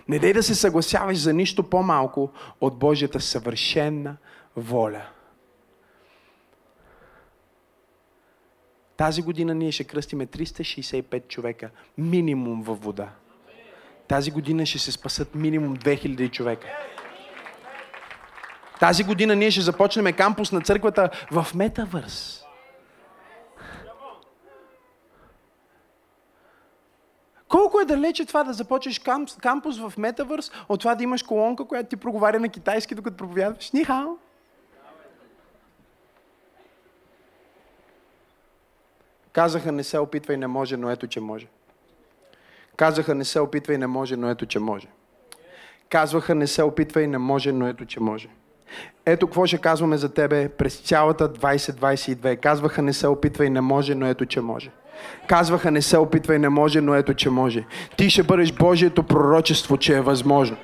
A: Не дай да се съгласяваш за нищо по-малко от Божията съвършенна воля. Тази година ние ще кръстиме 365 човека минимум във вода. Тази година ще се спасат минимум 2000 човека. Тази година ние ще започнем кампус на църквата в Метавърс. Колко е далече това да започнеш кампус в Метавърс, от това да имаш колонка, която ти проговаря на китайски, докато проповядваш? Нихао! Казаха не се опитвай, не може, но ето, че може. Казаха не се опитвай, не може, но ето, че може. Казваха не се опитвай, не може, но ето, че може. Ето какво ще казваме за тебе през цялата 2022. Казваха не се опитвай, не може, но ето, че може. Казваха, не се опитвай, не може, но ето, че може. Ти ще бъдеш Божието пророчество, че е възможно.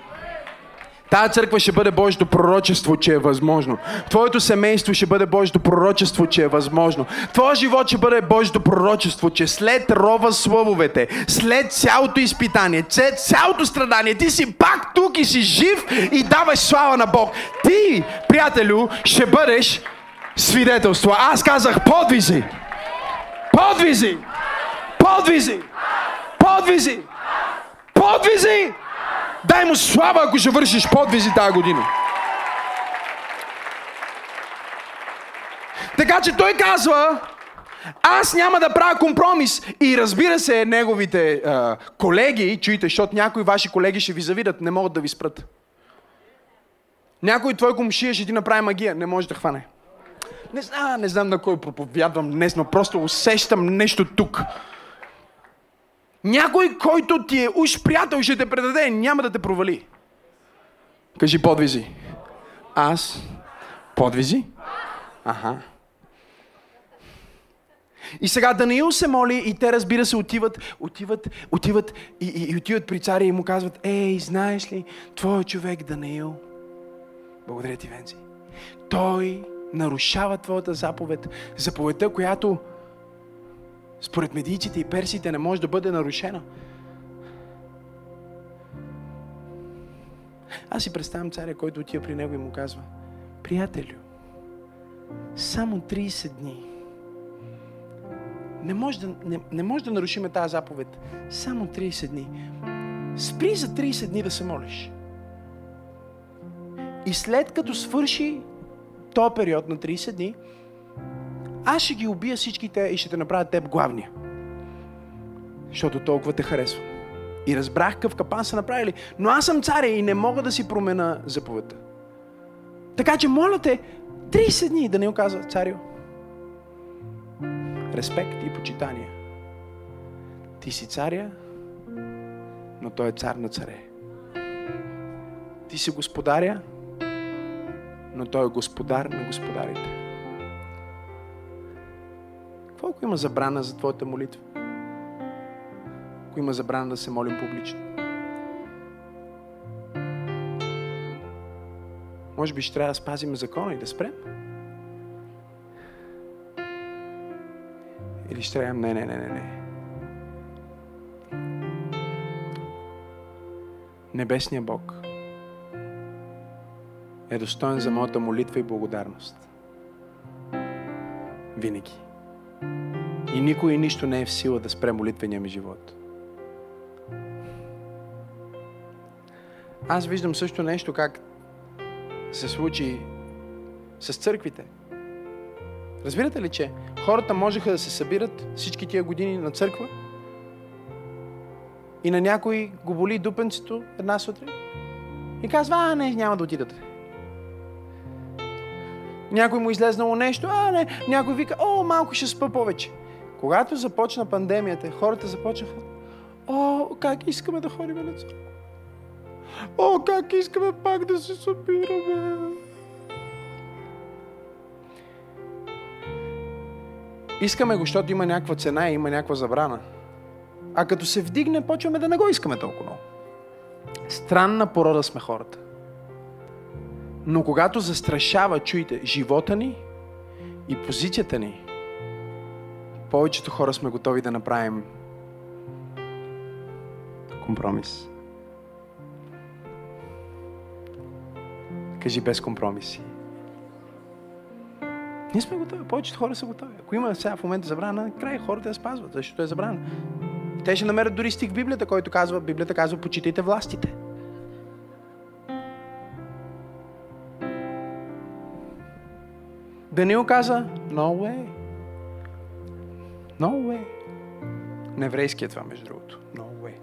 A: Тая църква ще бъде Божието пророчество, че е възможно. Твоето семейство ще бъде Божието пророчество, че е възможно. Твоя живот ще бъде Божието пророчество, че след рова слововете, след цялото изпитание, след цялото страдание, ти си пак тук и си жив и даваш слава на Бог. Ти, приятелю, ще бъдеш свидетелство. Аз казах подвизи. Подвизи! Подвизи! Подвизи! Подвизи! Дай му слава, ако ще вършиш подвизи тази година. Така че той казва, аз няма да правя компромис. И разбира се, неговите а, колеги, чуйте, защото някои ваши колеги ще ви завидят, не могат да ви спрат. Някой твой комшия ще ти направи магия, не може да хване. Не знам, не знам на кой проповядвам днес, но просто усещам нещо тук. Някой, който ти е уж приятел, ще те предаде, няма да те провали. Кажи подвизи. Аз. Подвизи? Аха. И сега Даниил се моли и те разбира се отиват, отиват, отиват и, и, и отиват при царя и му казват, ей, знаеш ли, твой човек Даниил, благодаря ти, Венци, той нарушава твоята заповед, заповедта, която според медийците и персите не може да бъде нарушена. Аз си представям царя, който отива при него и му казва, приятелю, само 30 дни. Не може да, не, не може да нарушиме тази заповед. Само 30 дни. Спри за 30 дни да се молиш. И след като свърши този период на 30 дни, аз ще ги убия всичките и ще те направя теб главния. Защото толкова те харесвам. И разбрах какъв капан са направили. Но аз съм царя и не мога да си промена заповедта. Така че, моля те, 30 дни да не казва царю. Респект и почитание. Ти си царя, но той е цар на царе. Ти си господаря, но той е господар на господарите. Какво ако има забрана за твоята молитва? Ако има забрана да се молим публично? Може би ще трябва да спазим закона и да спрем? Или ще трябва, не, не, не, не, не. Небесният Бог е достоен за моята молитва и благодарност. Винаги. И никой и нищо не е в сила да спре молитвения ми живот. Аз виждам също нещо как се случи с църквите. Разбирате ли, че хората можеха да се събират всички тия години на църква и на някой го боли дупенцето една сутрин и казва, а не, няма да отидете. Някой му излезнало нещо, а не, някой вика, о, малко ще спа повече. Когато започна пандемията, хората започнаха, о, как искаме да ходим на църква. О, как искаме пак да се събираме. Искаме го, защото има някаква цена и има някаква забрана. А като се вдигне, почваме да не го искаме толкова много. Странна порода сме хората. Но когато застрашава, чуйте, живота ни и позицията ни, повечето хора сме готови да направим компромис. Кажи без компромиси. Ние сме готови, повечето хора са готови. Ако има сега в момента забрана, край хората я спазват, защото е забрана. Те ще намерят дори стих в Библията, който казва, Библията казва, почитайте властите. Даниил каза, no way. No way. На еврейски е това, между другото. No way.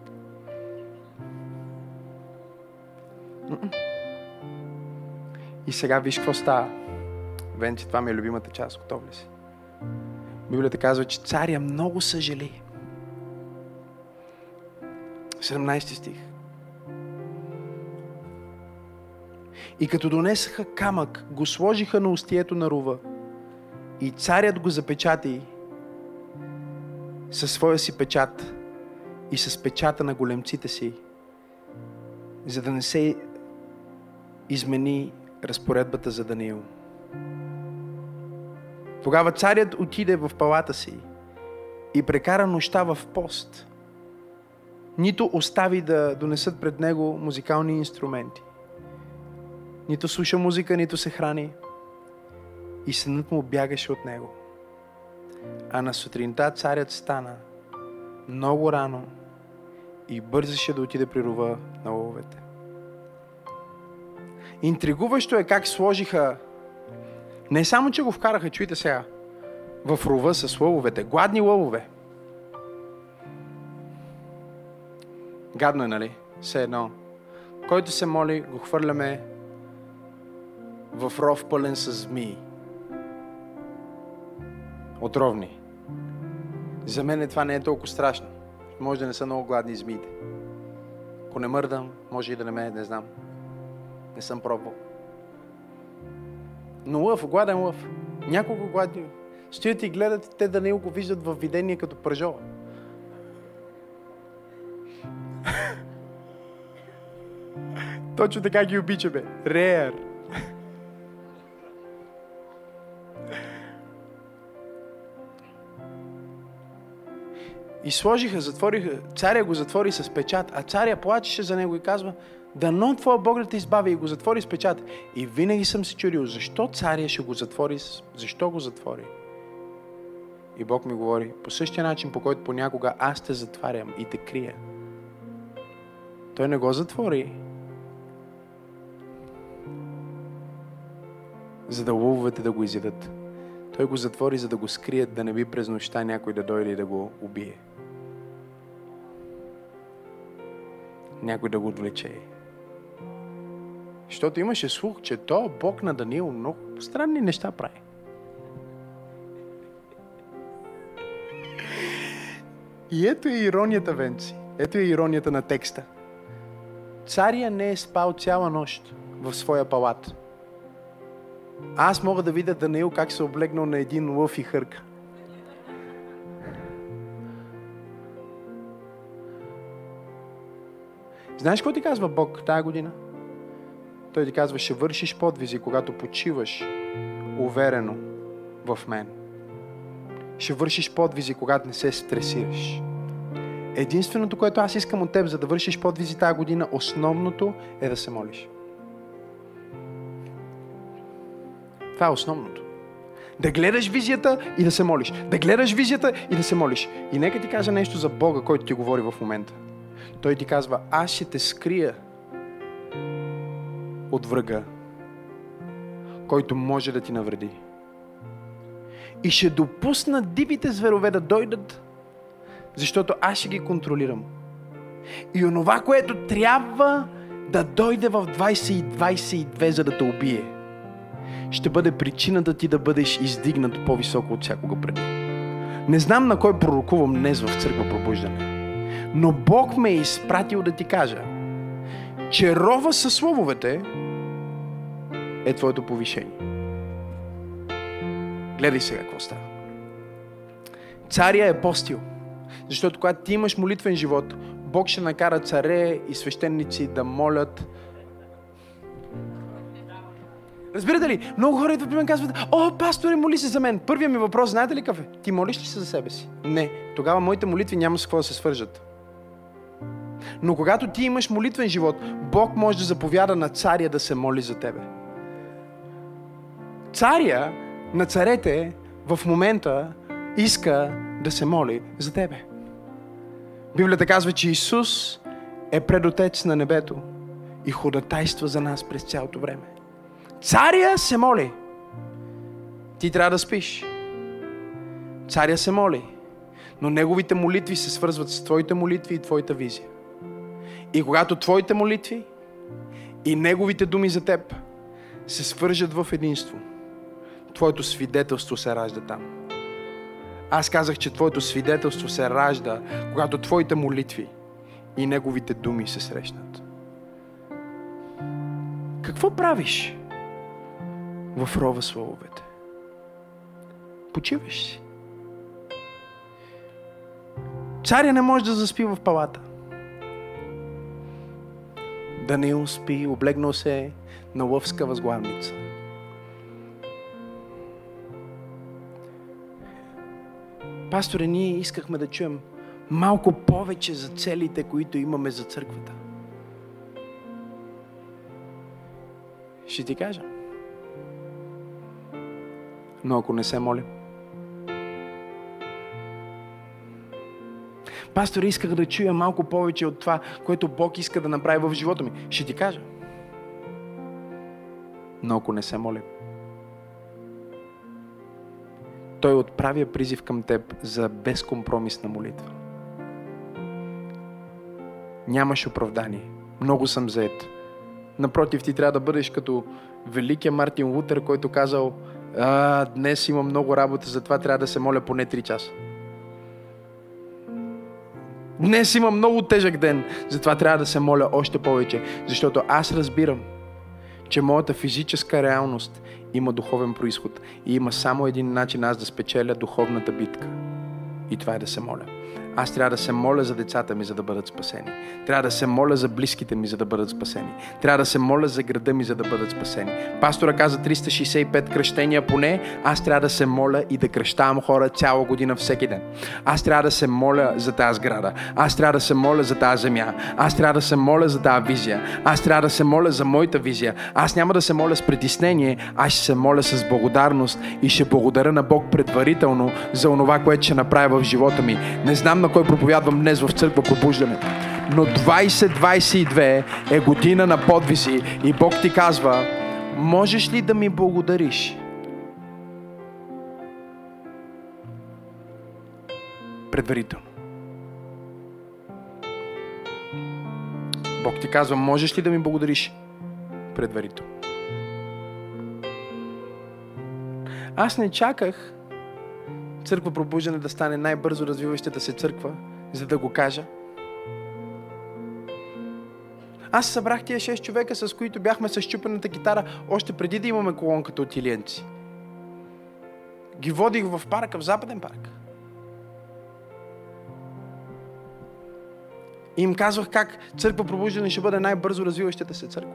A: И сега виж какво става. Венци, това ми е любимата част. Готов ли си? Библията казва, че царя много съжали. 17 стих. И като донесаха камък, го сложиха на устието на рува. И царят го запечати със своя си печат и с печата на големците си, за да не се измени разпоредбата за Даниил. Тогава царят отиде в палата си и прекара нощта в пост. Нито остави да донесат пред него музикални инструменти. Нито слуша музика, нито се храни. И сънът му бягаше от него. А на сутринта царят стана много рано и бързаше да отиде при рова на лъвовете. Интригуващо е как сложиха не само, че го вкараха, чуйте сега, в рова с лъвовете, гладни лъвове. Гадно е, нали? Все едно. Който се моли, го хвърляме в ров пълен с змии. Отровни. За мен това не е толкова страшно. Може да не са много гладни змиите. Ако не мърдам, може и да не ме, не знам. Не съм пробвал. Но лъв, гладен лъв. Няколко гладни. Стоят и гледат, те да не го виждат в видение като пръжола. *laughs* Точно така ги обичаме. Реер. И сложиха, затвориха, царя го затвори с печат, а царя плачеше за него и казва, Дано твоя Бог да те избави и го затвори с печат. И винаги съм се чудил, защо царя ще го затвори, защо го затвори? И Бог ми говори, по същия начин, по който понякога аз те затварям и те крия. Той не го затвори, за да лъвовете да го изядат. Той го затвори, за да го скрият, да не би през нощта някой да дойде и да го убие. Някой да го отвлече. Защото имаше слух, че то Бог на Даниил много странни неща прави. И ето е иронията, Венци. Ето е иронията на текста. Цария не е спал цяла нощ в своя палат. Аз мога да видя Даниил как се облегнал на един лъв и хърка. Знаеш какво ти казва Бог тая година? Той ти казва, ще вършиш подвизи, когато почиваш уверено в мен. Ще вършиш подвизи, когато не се стресираш. Единственото, което аз искам от теб, за да вършиш подвизи тази година, основното е да се молиш. Това е основното. Да гледаш визията и да се молиш. Да гледаш визията и да се молиш. И нека ти кажа нещо за Бога, който ти говори в момента. Той ти казва, аз ще те скрия от врага, който може да ти навреди. И ще допусна дивите зверове да дойдат, защото аз ще ги контролирам. И онова, което трябва да дойде в 2022, за да те убие, ще бъде причината ти да бъдеш издигнат по-високо от всякога преди. Не знам на кой пророкувам днес в църква пробуждане, но Бог ме е изпратил да ти кажа, че рова със слововете е твоето повишение. Гледай сега какво става. Царя е постил. Защото когато ти имаш молитвен живот, Бог ще накара царе и свещеници да молят. Разбирате ли? Много хора идват при мен казват, о, пасторе, моли се за мен. Първият ми въпрос, знаете ли какъв е? Ти молиш ли се за себе си? Не. Тогава моите молитви няма с какво да се свържат. Но когато ти имаш молитвен живот, Бог може да заповяда на царя да се моли за тебе. Царя на царете в момента иска да се моли за тебе. Библията казва, че Исус е предотец на небето и ходатайства за нас през цялото време. Царя се моли. Ти трябва да спиш. Царя се моли. Но неговите молитви се свързват с твоите молитви и твоята визия. И когато твоите молитви и неговите думи за теб се свържат в единство, твоето свидетелство се ражда там. Аз казах, че твоето свидетелство се ражда, когато твоите молитви и неговите думи се срещнат. Какво правиш в рова слововете? Почиваш си. Царя не може да заспи в палата. Даниил спи, облегнал се на лъвска възглавница. Пасторе, ние искахме да чуем малко повече за целите, които имаме за църквата. Ще ти кажа. Но ако не се молим, Пастор, исках да чуя малко повече от това, което Бог иска да направи в живота ми. Ще ти кажа. Но ако не се молим, Той отправя призив към теб за безкомпромисна молитва. Нямаш оправдание. Много съм заед. Напротив, ти трябва да бъдеш като великия Мартин Лутер, който казал а, днес имам много работа, затова трябва да се моля поне 3 часа. Днес имам много тежък ден, затова трябва да се моля още повече, защото аз разбирам, че моята физическа реалност има духовен происход и има само един начин аз да спечеля духовната битка. И това е да се моля. Аз трябва да се моля за децата ми, за да бъдат спасени. Трябва да се моля за близките ми, за да бъдат спасени. Трябва да се моля за града ми, за да бъдат спасени. Пастора каза 365 кръщения поне. Аз трябва да се моля и да кръщавам хора цяла година всеки ден. Аз трябва да се моля за тази сграда. Аз трябва да се моля за тази земя. Аз трябва да се моля за тази визия. Аз трябва да се моля за моята визия. Аз няма да се моля с притеснение, аз ще се моля с благодарност и ще благодаря на Бог предварително за онова, което ще направи в живота ми. Не знам на кой проповядвам днес в църква пробуждане. Но 2022 е година на подвизи и Бог ти казва, можеш ли да ми благодариш? Предварително. Бог ти казва, можеш ли да ми благодариш? Предварително. Аз не чаках църква пробуждане да стане най-бързо развиващата се църква, за да го кажа. Аз събрах тия 6 човека, с които бяхме с чупената китара, още преди да имаме колонката от илиенци. Ги водих в парка, в Западен парк. И им казвах как църква пробуждане ще бъде най-бързо развиващата се църква.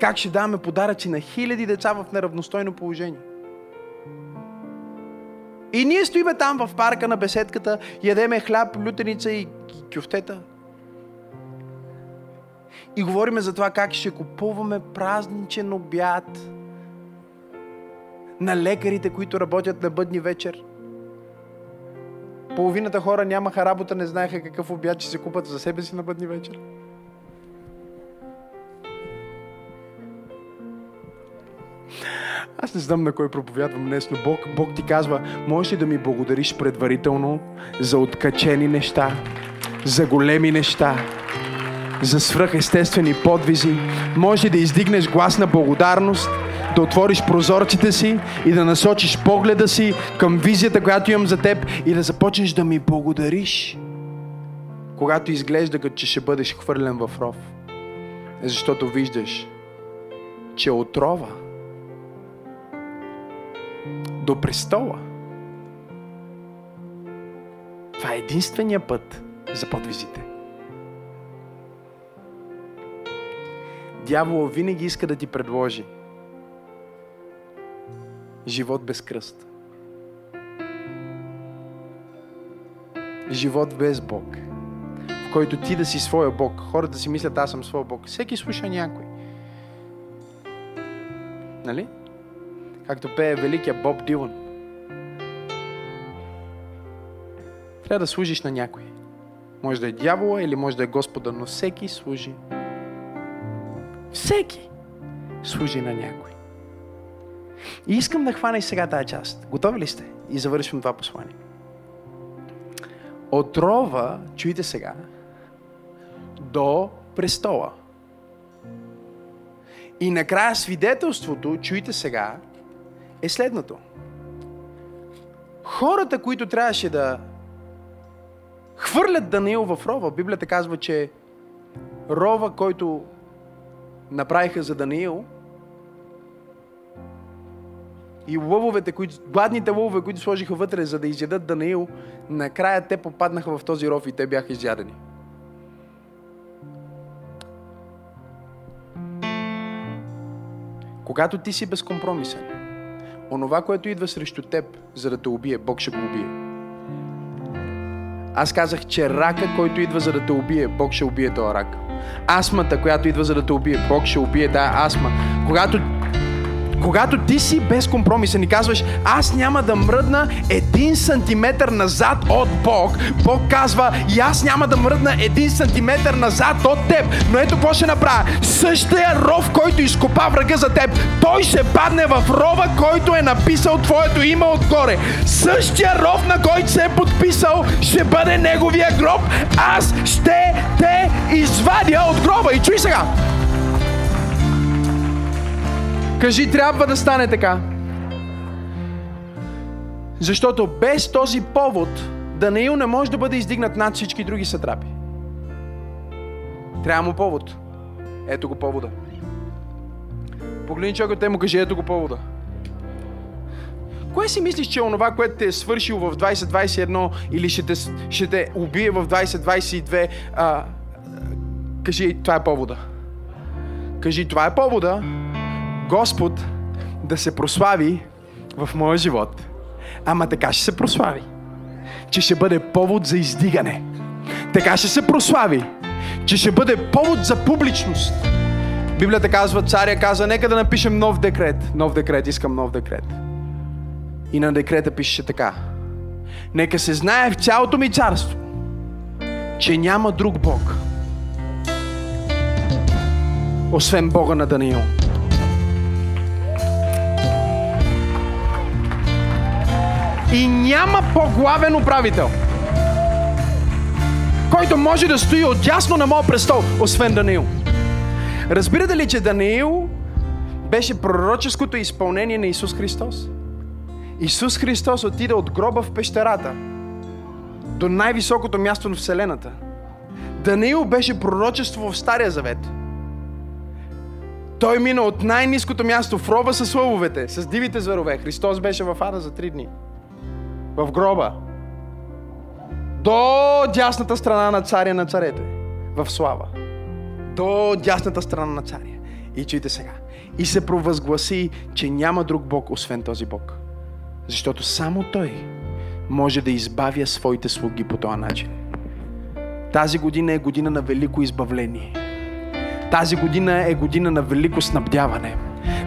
A: Как ще даваме подаръци на хиляди деца в неравностойно положение. И ние стоиме там в парка на беседката, ядеме хляб, лютеница и кюфтета. И говориме за това как ще купуваме празничен обяд на лекарите, които работят на бъдни вечер. Половината хора нямаха работа, не знаеха какъв обяд ще се купат за себе си на бъдни вечер. Аз не знам на кой проповядвам днес, но Бог, Бог ти казва, можеш ли да ми благодариш предварително за откачени неща, за големи неща, за свръхестествени подвизи? Може да издигнеш глас на благодарност, да отвориш прозорците си и да насочиш погледа си към визията, която имам за теб и да започнеш да ми благодариш, когато изглежда като че ще бъдеш хвърлен в ров. Защото виждаш, че отрова – до престола. Това е единствения път за подвизите. Дявола винаги иска да ти предложи живот без кръст. Живот без Бог. В който ти да си своя Бог. Хората си мислят, аз съм своя Бог. Всеки слуша някой. Нали? Както пее великия Боб Дилан. Трябва да служиш на някой. Може да е дявола или може да е Господа, но всеки служи. Всеки служи на някой. И искам да хвана и сега тази част. Готови ли сте? И завършвам това послание. Отрова, чуйте сега, до престола. И накрая свидетелството, чуйте сега, е следното. Хората, които трябваше да хвърлят Даниил в рова, Библията казва, че рова, който направиха за Даниил, И лъвовете, които, гладните лъвове, които сложиха вътре, за да изядат Данаил, накрая те попаднаха в този ров и те бяха изядени. Когато ти си безкомпромисен, онова, което идва срещу теб, за да те убие, Бог ще го убие. Аз казах, че рака, който идва за да те убие, Бог ще убие този рак. Астмата, която идва за да те убие, Бог ще убие да астма. Когато когато ти си безкомпромисен и казваш, аз няма да мръдна един сантиметър назад от Бог, Бог казва, и аз няма да мръдна един сантиметър назад от теб. Но ето какво ще направя. Същия ров, който изкопа врага за теб, той ще падне в рова, който е написал твоето име отгоре. Същия ров, на който се е подписал, ще бъде неговия гроб. Аз ще те извадя от гроба. И чуй сега, Кажи, трябва да стане така. Защото без този повод Данаил не може да бъде издигнат над всички други сатрапи. Трябва му повод. Ето го повода. Погледни човекът, те му кажи, ето го повода. Кое си мислиш, че е онова, което те е свършил в 2021 или ще те, ще те убие в 2022? А, кажи, това е повода. Кажи, това е повода Господ да се прослави в моя живот. Ама така ще се прослави, че ще бъде повод за издигане. Така ще се прослави, че ще бъде повод за публичност. Библията казва, царя каза, нека да напишем нов декрет. Нов декрет, искам нов декрет. И на декрета пише така. Нека се знае в цялото ми царство, че няма друг Бог, освен Бога на Даниил. И няма по-главен управител, който може да стои отясно на моят престол, освен Даниил. Разбирате ли, че Даниил беше пророческото изпълнение на Исус Христос? Исус Христос отиде от гроба в пещерата до най-високото място на Вселената. Даниил беше пророчество в Стария Завет. Той мина от най-низкото място в роба с лъвовете, с дивите зверове. Христос беше в Ада за три дни в гроба, до дясната страна на царя на царете, в слава. До дясната страна на царя. И чуйте сега. И се провъзгласи, че няма друг Бог, освен този Бог. Защото само Той може да избавя своите слуги по този начин. Тази година е година на велико избавление. Тази година е година на велико снабдяване.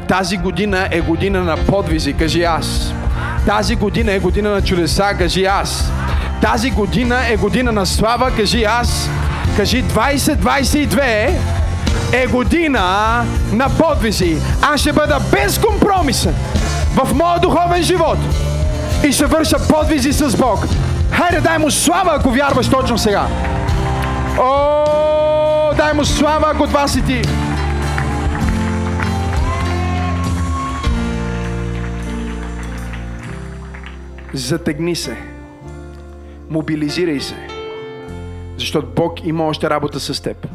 A: Тази година е година на подвизи, кажи аз. Тази година е година на чудеса, кажи аз. Тази година е година на слава, кажи аз. Кажи 2022 е година на подвизи. Аз ще бъда безкомпромисен в моя духовен живот и ще върша подвизи с Бог. Хайде, дай му слава, ако вярваш точно сега. О, дай му слава, ако това си ти. Затегни се. Мобилизирай се. Защото Бог има още работа с теб.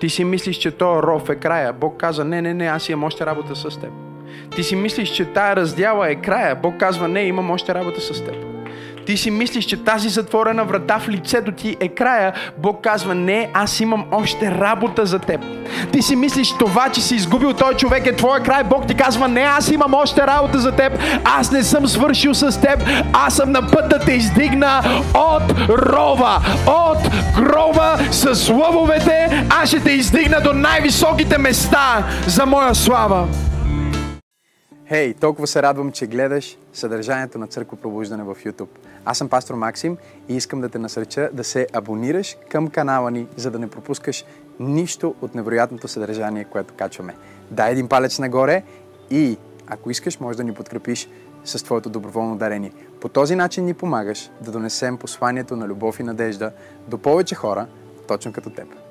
A: Ти си мислиш, че то ров е края. Бог каза, не, не, не, аз имам още работа с теб. Ти си мислиш, че тая раздяла е края. Бог казва, не, имам още работа с теб. Ти си мислиш, че тази затворена врата в лицето ти е края. Бог казва, не, аз имам още работа за теб. Ти си мислиш, това, че си изгубил този човек е твоя край. Бог ти казва, не, аз имам още работа за теб. Аз не съм свършил с теб. Аз съм на път да те издигна от рова, от гроба с лъвовете. Аз ще те издигна до най-високите места за моя слава. Хей, hey, толкова се радвам, че гледаш съдържанието на Църква Пробуждане в YouTube. Аз съм пастор Максим и искам да те насреча да се абонираш към канала ни, за да не пропускаш нищо от невероятното съдържание, което качваме. Дай един палец нагоре и ако искаш, може да ни подкрепиш с твоето доброволно дарение. По този начин ни помагаш да донесем посланието на любов и надежда до повече хора, точно като теб.